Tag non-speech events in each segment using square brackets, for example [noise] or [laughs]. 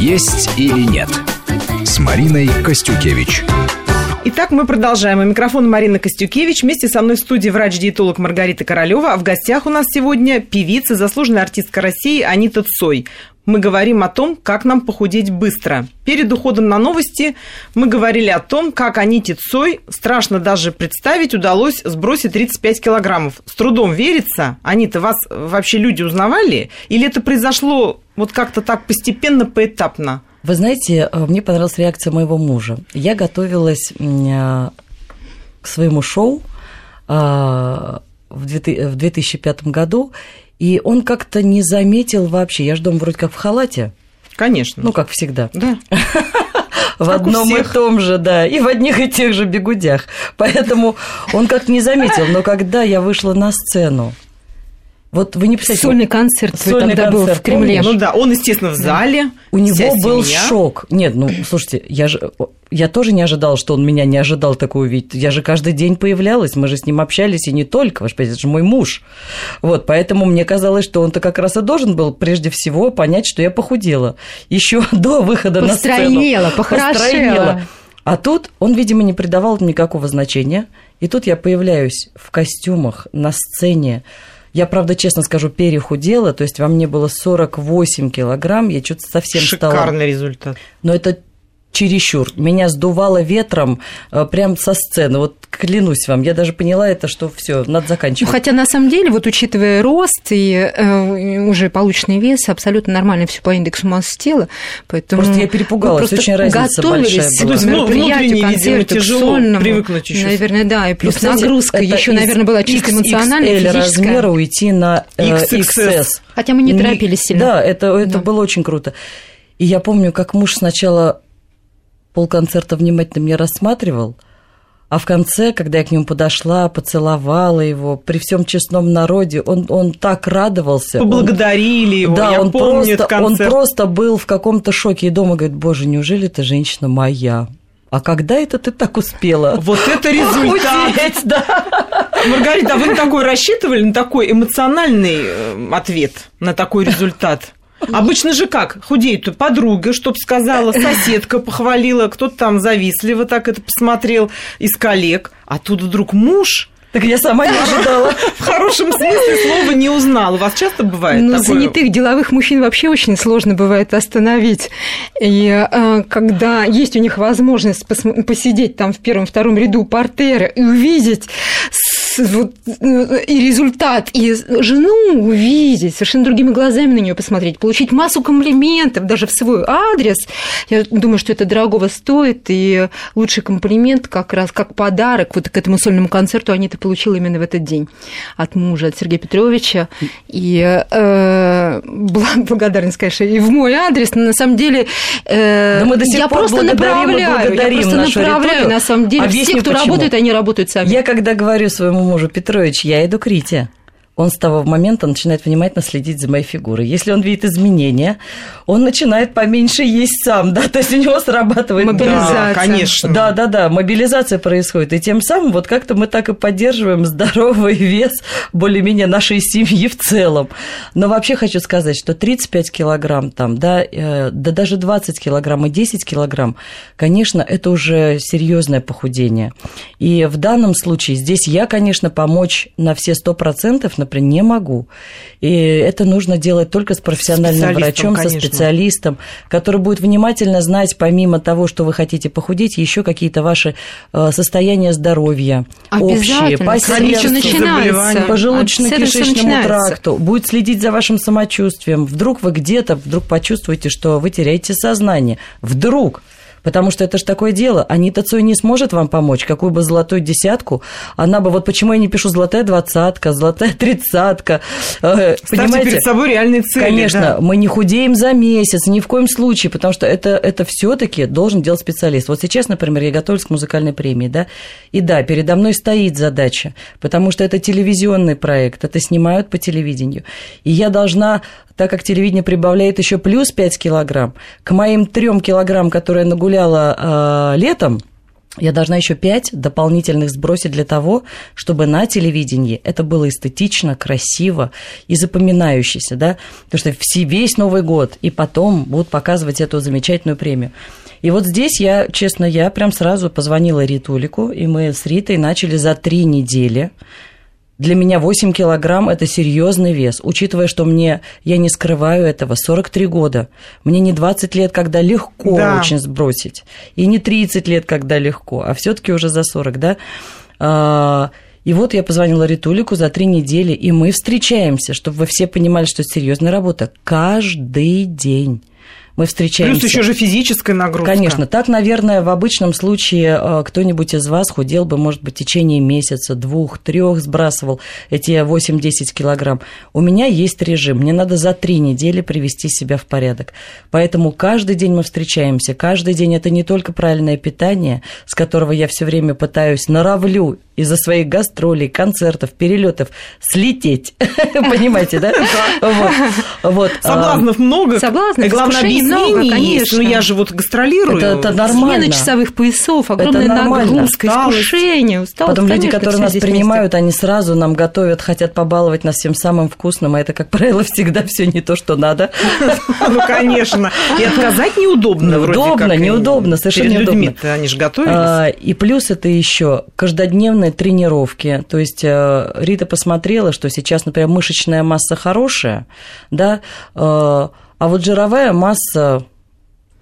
«Есть или нет» с Мариной Костюкевич. Итак, мы продолжаем. У микрофона Марина Костюкевич. Вместе со мной в студии врач-диетолог Маргарита Королева. А в гостях у нас сегодня певица, заслуженная артистка России Анита Цой. Мы говорим о том, как нам похудеть быстро. Перед уходом на новости мы говорили о том, как Аните Цой, страшно даже представить, удалось сбросить 35 килограммов. С трудом верится. Анита, вас вообще люди узнавали? Или это произошло вот как-то так постепенно, поэтапно? Вы знаете, э, мне понравилась реакция моего мужа. Я готовилась э, к своему шоу э, в 2005 году, и он как-то не заметил вообще. Я же дома вроде как в халате. Конечно. Ну, как всегда. Да. [laughs] В одном и том же, да, и в одних и тех же бегудях. Поэтому он как не заметил. Но когда я вышла на сцену, вот вы не представляете. Сольный концерт Сольный тогда концерт, был в Кремле. Помнишь? Ну да, он, естественно, в зале. У него был шок. Нет, ну, слушайте, я же... Я тоже не ожидал, что он меня не ожидал такую увидеть. Я же каждый день появлялась, мы же с ним общались, и не только, ваш это же мой муж. Вот, поэтому мне казалось, что он-то как раз и должен был прежде всего понять, что я похудела. Еще [laughs] до выхода на сцену. Постройнела, похорошела. А тут он, видимо, не придавал никакого значения. И тут я появляюсь в костюмах на сцене, я, правда, честно скажу, перехудела, то есть во мне было 48 килограмм, я что-то совсем Шикарный стала... Шикарный результат. Но это чересчур. Меня сдувало ветром э, прям со сцены. Вот клянусь вам, я даже поняла это, что все, надо заканчивать. Ну, хотя на самом деле, вот учитывая рост и э, уже полученный вес, абсолютно нормально все по индексу массы тела. Поэтому просто я перепугалась, очень разница большая была. К ну, внутренне, видимо, тяжело сольному, привыкнуть еще. Наверное, да, и плюс и, кстати, нагрузка еще, наверное, была чисто эмоциональная, XXL размера уйти на э, XS. Хотя мы не торопились сильно. Да, это, это да. было очень круто. И я помню, как муж сначала полконцерта внимательно меня рассматривал, а в конце, когда я к нему подошла, поцеловала его, при всем честном народе, он, он так радовался. Поблагодарили он, его, да, я он помню просто, он просто был в каком-то шоке и дома говорит, боже, неужели эта женщина моя? А когда это ты так успела? Вот это [laughs] результат! Похудеть, да. Маргарита, а вы на такой рассчитывали, на такой эмоциональный э, ответ, на такой результат? Обычно же как? Худеет подруга, чтоб сказала, соседка похвалила, кто-то там завистливо так это посмотрел из коллег. А тут вдруг муж так я сама не ожидала. В хорошем смысле слова не узнала. У вас часто бывает Ну, занятых деловых мужчин вообще очень сложно бывает остановить. И э, когда есть у них возможность посидеть там в первом-втором ряду портера и увидеть вот, и результат, и жену увидеть, совершенно другими глазами на нее посмотреть, получить массу комплиментов даже в свой адрес, я думаю, что это дорогого стоит, и лучший комплимент как раз как подарок вот к этому сольному концерту они-то получила именно в этот день от мужа, от Сергея Петровича. И э, [laughs] благодарность, конечно, и в мой адрес, но на самом деле э, мы до сих я пор просто направляю, я просто направляю, на самом деле. Объясню, Все, кто почему. работает, они работают сами. Я когда говорю своему мужу, Петрович, я иду к Рите он с того момента начинает внимательно следить за моей фигурой. Если он видит изменения, он начинает поменьше есть сам, да, то есть у него срабатывает мобилизация. Да, конечно. Да, да, да, мобилизация происходит. И тем самым вот как-то мы так и поддерживаем здоровый вес более-менее нашей семьи в целом. Но вообще хочу сказать, что 35 килограмм там, да, э, да даже 20 килограмм и 10 килограмм, конечно, это уже серьезное похудение. И в данном случае здесь я, конечно, помочь на все 100%, например, не могу. И это нужно делать только с профессиональным врачом, конечно. со специалистом, который будет внимательно знать, помимо того, что вы хотите похудеть, еще какие-то ваши э, состояния здоровья общие, по сердцу, по желудочно-кишечному тракту, будет следить за вашим самочувствием. Вдруг вы где-то вдруг почувствуете, что вы теряете сознание. Вдруг. Потому что это же такое дело. Анита Цой не сможет вам помочь, какую бы золотую десятку. Она бы, вот почему я не пишу золотая двадцатка, золотая тридцатка. Э, понимаете? перед собой реальные цели. Конечно, да. мы не худеем за месяц, ни в коем случае, потому что это, это все таки должен делать специалист. Вот сейчас, например, я готовлюсь к музыкальной премии, да, и да, передо мной стоит задача, потому что это телевизионный проект, это снимают по телевидению. И я должна так как телевидение прибавляет еще плюс 5 килограмм, к моим 3 килограмм, которые я нагуляла э, летом, я должна еще пять дополнительных сбросить для того, чтобы на телевидении это было эстетично, красиво и запоминающееся, да, потому что весь Новый год, и потом будут показывать эту замечательную премию. И вот здесь я, честно, я прям сразу позвонила Ритулику, и мы с Ритой начали за три недели для меня 8 килограмм – это серьезный вес, учитывая, что мне, я не скрываю этого, 43 года. Мне не 20 лет, когда легко да. очень сбросить, и не 30 лет, когда легко, а все таки уже за 40, да? А, и вот я позвонила Ритулику за три недели, и мы встречаемся, чтобы вы все понимали, что это серьезная работа. Каждый день мы встречаемся. Плюс еще же физическая нагрузка. Конечно. Так, наверное, в обычном случае э, кто-нибудь из вас худел бы, может быть, в течение месяца, двух, трех сбрасывал эти 8-10 килограмм. У меня есть режим. Мне надо за три недели привести себя в порядок. Поэтому каждый день мы встречаемся. Каждый день это не только правильное питание, с которого я все время пытаюсь наравлю из-за своих гастролей, концертов, перелетов слететь. [laughs] Понимаете, да? Соблазнов много. Соблазнов, главное, объяснений конечно. Ну, я же вот гастролирую. Это, это нормально. Смена часовых поясов, огромная нагрузка, искушение, усталость. Потом люди, которые нас принимают, они сразу нам готовят, хотят побаловать нас всем самым вкусным, а это, как правило, [laughs] всегда все не то, что надо. [laughs] Ну, конечно. И отказать неудобно. Неудобно, неудобно, совершенно неудобно. они же готовились. А, и плюс это еще каждодневные тренировки. То есть э, Рита посмотрела, что сейчас, например, мышечная масса хорошая, да, э, а вот жировая масса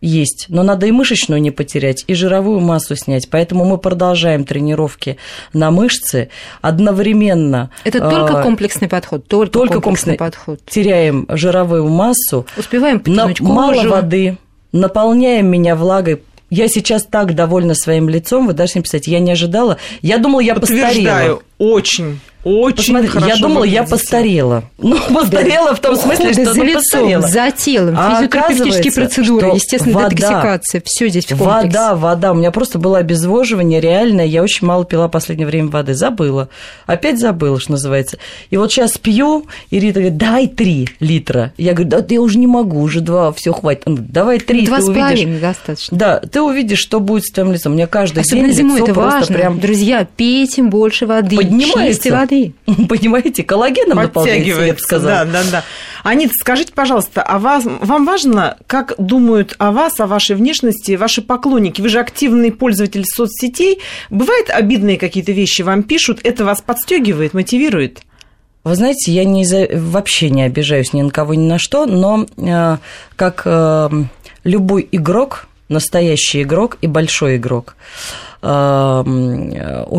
есть, но надо и мышечную не потерять, и жировую массу снять. Поэтому мы продолжаем тренировки на мышцы одновременно. Это только комплексный подход, только, только комплексный, подход. Теряем жировую массу. Успеваем потянуть на, Мало воды, наполняем меня влагой, я сейчас так довольна своим лицом, вы даже не представляете, я не ожидала. Я думала, я постарела. очень. Очень Посмотри, хорошо Я думала, выглядите. я постарела. [laughs] Ну, постарела в том смысле, что за ну, лицом, постарела. за телом, а физиотерапевтические процедуры, естественно, вода, детоксикация, все здесь в комплексе. Вода, вода. У меня просто было обезвоживание реальное. Я очень мало пила в последнее время воды. Забыла. Опять забыла, что называется. И вот сейчас пью, и Рита говорит, дай три литра. Я говорю, да я уже не могу, уже два, все хватит. Он говорит, давай три, Два ты с увидишь. достаточно. Да, ты увидишь, что будет с твоим лицом. У меня каждый Особенно день зимой лицо это просто важно. прям Друзья, пейте больше воды, Поднимается. чистой воды. [laughs] Понимаете, коллагеном наполняется, я бы сказала. да, да, да. Анита, скажите, пожалуйста, а вас, вам важно, как думают о вас, о вашей внешности ваши поклонники? Вы же активный пользователь соцсетей. Бывают обидные какие-то вещи вам пишут? Это вас подстегивает, мотивирует? Вы знаете, я не, вообще не обижаюсь ни на кого, ни на что, но э, как э, любой игрок, настоящий игрок и большой игрок, э, у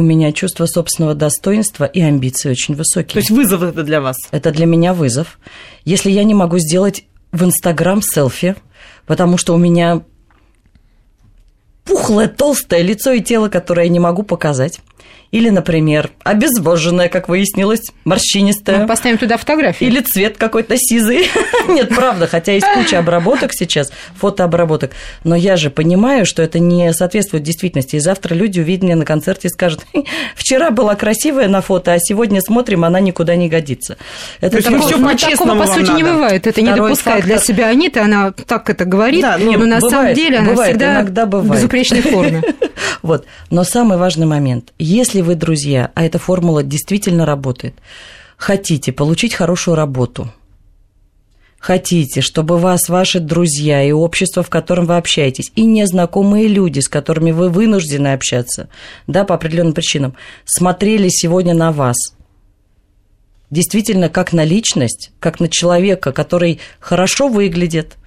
меня чувство собственного достоинства и амбиции очень высокие. То есть вызов это для вас? Это для меня вызов. Если я не могу сделать в Инстаграм селфи, потому что у меня пухлое, толстое лицо и тело, которое я не могу показать. Или, например, обезвоженное, как выяснилось, морщинистое. Мы поставим туда фотографии. Или цвет какой-то сизый. [laughs] Нет, правда, хотя есть куча обработок сейчас, фотообработок. Но я же понимаю, что это не соответствует действительности. И завтра люди увидят меня на концерте и скажут, «Хм, вчера была красивая на фото, а сегодня смотрим, она никуда не годится. Это всё Ну, по-честному такого, по сути, не бывает. Это не допускает для себя Анита. Она так это говорит, ну, но на самом деле она всегда иногда в бывает. безупречной форме. [laughs] Вот. Но самый важный момент. Если вы, друзья, а эта формула действительно работает, хотите получить хорошую работу, хотите, чтобы вас ваши друзья и общество, в котором вы общаетесь, и незнакомые люди, с которыми вы вынуждены общаться, да, по определенным причинам, смотрели сегодня на вас, действительно как на личность, как на человека, который хорошо выглядит,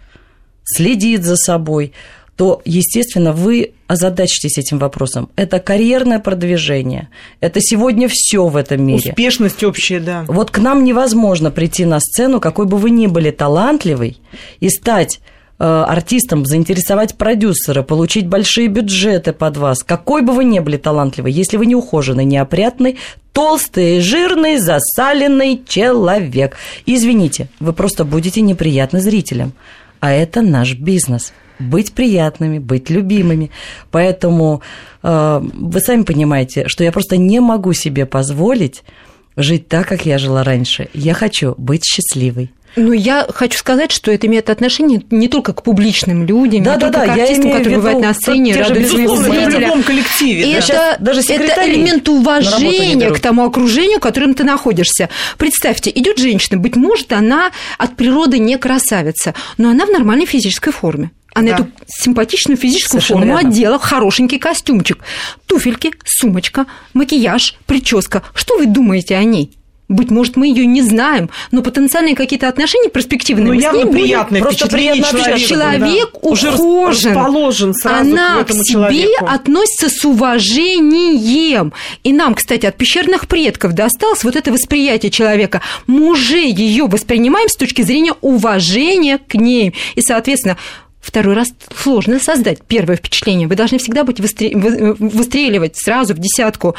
следит за собой, то, естественно, вы озадачитесь этим вопросом. Это карьерное продвижение. Это сегодня все в этом мире. Успешность общая, да. Вот к нам невозможно прийти на сцену, какой бы вы ни были талантливый, и стать э, артистом, заинтересовать продюсера, получить большие бюджеты под вас, какой бы вы ни были талантливый, если вы не ухоженный, не опрятный, толстый, жирный, засаленный человек. Извините, вы просто будете неприятны зрителям. А это наш бизнес. Быть приятными, быть любимыми. Поэтому э, вы сами понимаете, что я просто не могу себе позволить жить так, как я жила раньше. Я хочу быть счастливой. Ну, я хочу сказать, что это имеет отношение не только к публичным людям, да, не да, только да, к артистам, которые бывают на сцене, радуют своего в любом коллективе. Это, да. даже это элемент уважения к тому окружению, в котором ты находишься. Представьте, идет женщина, быть может, она от природы не красавица, но она в нормальной физической форме. Она Да. эту симпатичную физическую Совершенно форму одела в хорошенький костюмчик. Туфельки, сумочка, макияж, прическа. Что вы думаете о ней? Быть может, мы ее не знаем, но потенциальные какие-то отношения перспективные Ну, явно приятное просто приятно человеку. Человек да. Уже ухожен. расположен сразу Она к этому к себе человеку. относится с уважением. И нам, кстати, от пещерных предков досталось вот это восприятие человека. Мы уже ее воспринимаем с точки зрения уважения к ней. И, соответственно, Второй раз сложно создать первое впечатление. Вы должны всегда быть выстре- вы- выстреливать сразу в десятку.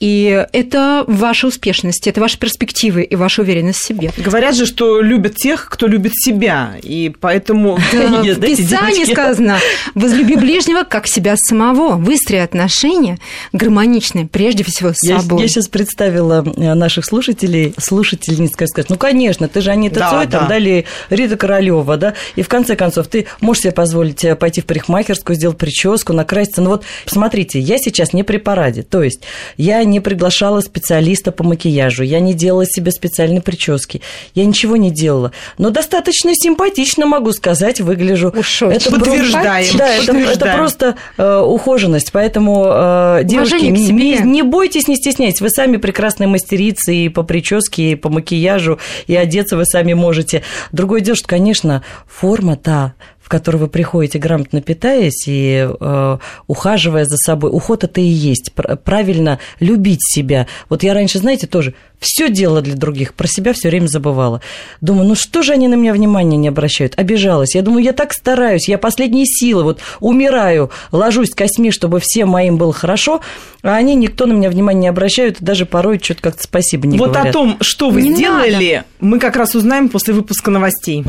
И это ваша успешность, это ваши перспективы и ваша уверенность в себе. Говорят же, что любят тех, кто любит себя. И поэтому... Да, [laughs] в Писании сказано, возлюби ближнего, как себя самого. Выстрои отношения гармоничные, прежде всего, с Я, собой. сейчас представила э, наших слушателей, слушательниц, как сказать, ну, конечно, ты же Анита Да, Цой, там, да. да, или Рита Королева, да, и в конце концов ты можешь себе позволить э, пойти в парикмахерскую, сделать прическу, накраситься. Ну вот, посмотрите, я сейчас не при параде, то есть я не приглашала специалиста по макияжу, я не делала себе специальной прически, я ничего не делала, но достаточно симпатично, могу сказать, выгляжу. Уж. Это Подтверждаем, Да, это, это просто э, ухоженность, поэтому, э, девушки, не, не бойтесь, не стесняйтесь. Вы сами прекрасные мастерицы и по прическе, и по макияжу, и одеться вы сами можете. Другое дело, что, конечно, форма та, в которой вы приходите, грамотно питаясь и э, ухаживая за собой. Уход это и есть. Пр- Правильно любить себя. Вот я раньше, знаете, тоже все делала для других, про себя все время забывала. Думаю, ну что же они на меня внимания не обращают? Обижалась. Я думаю, я так стараюсь, я последние силы, вот умираю, ложусь костьми, чтобы всем моим было хорошо, а они никто на меня внимания не обращают, и даже порой что-то как-то спасибо не вот говорят. о том, что вы Не сделали, мы как раз узнаем после выпуска новостей.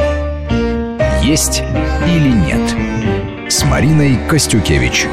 Есть или нет с Мариной Костюкевич.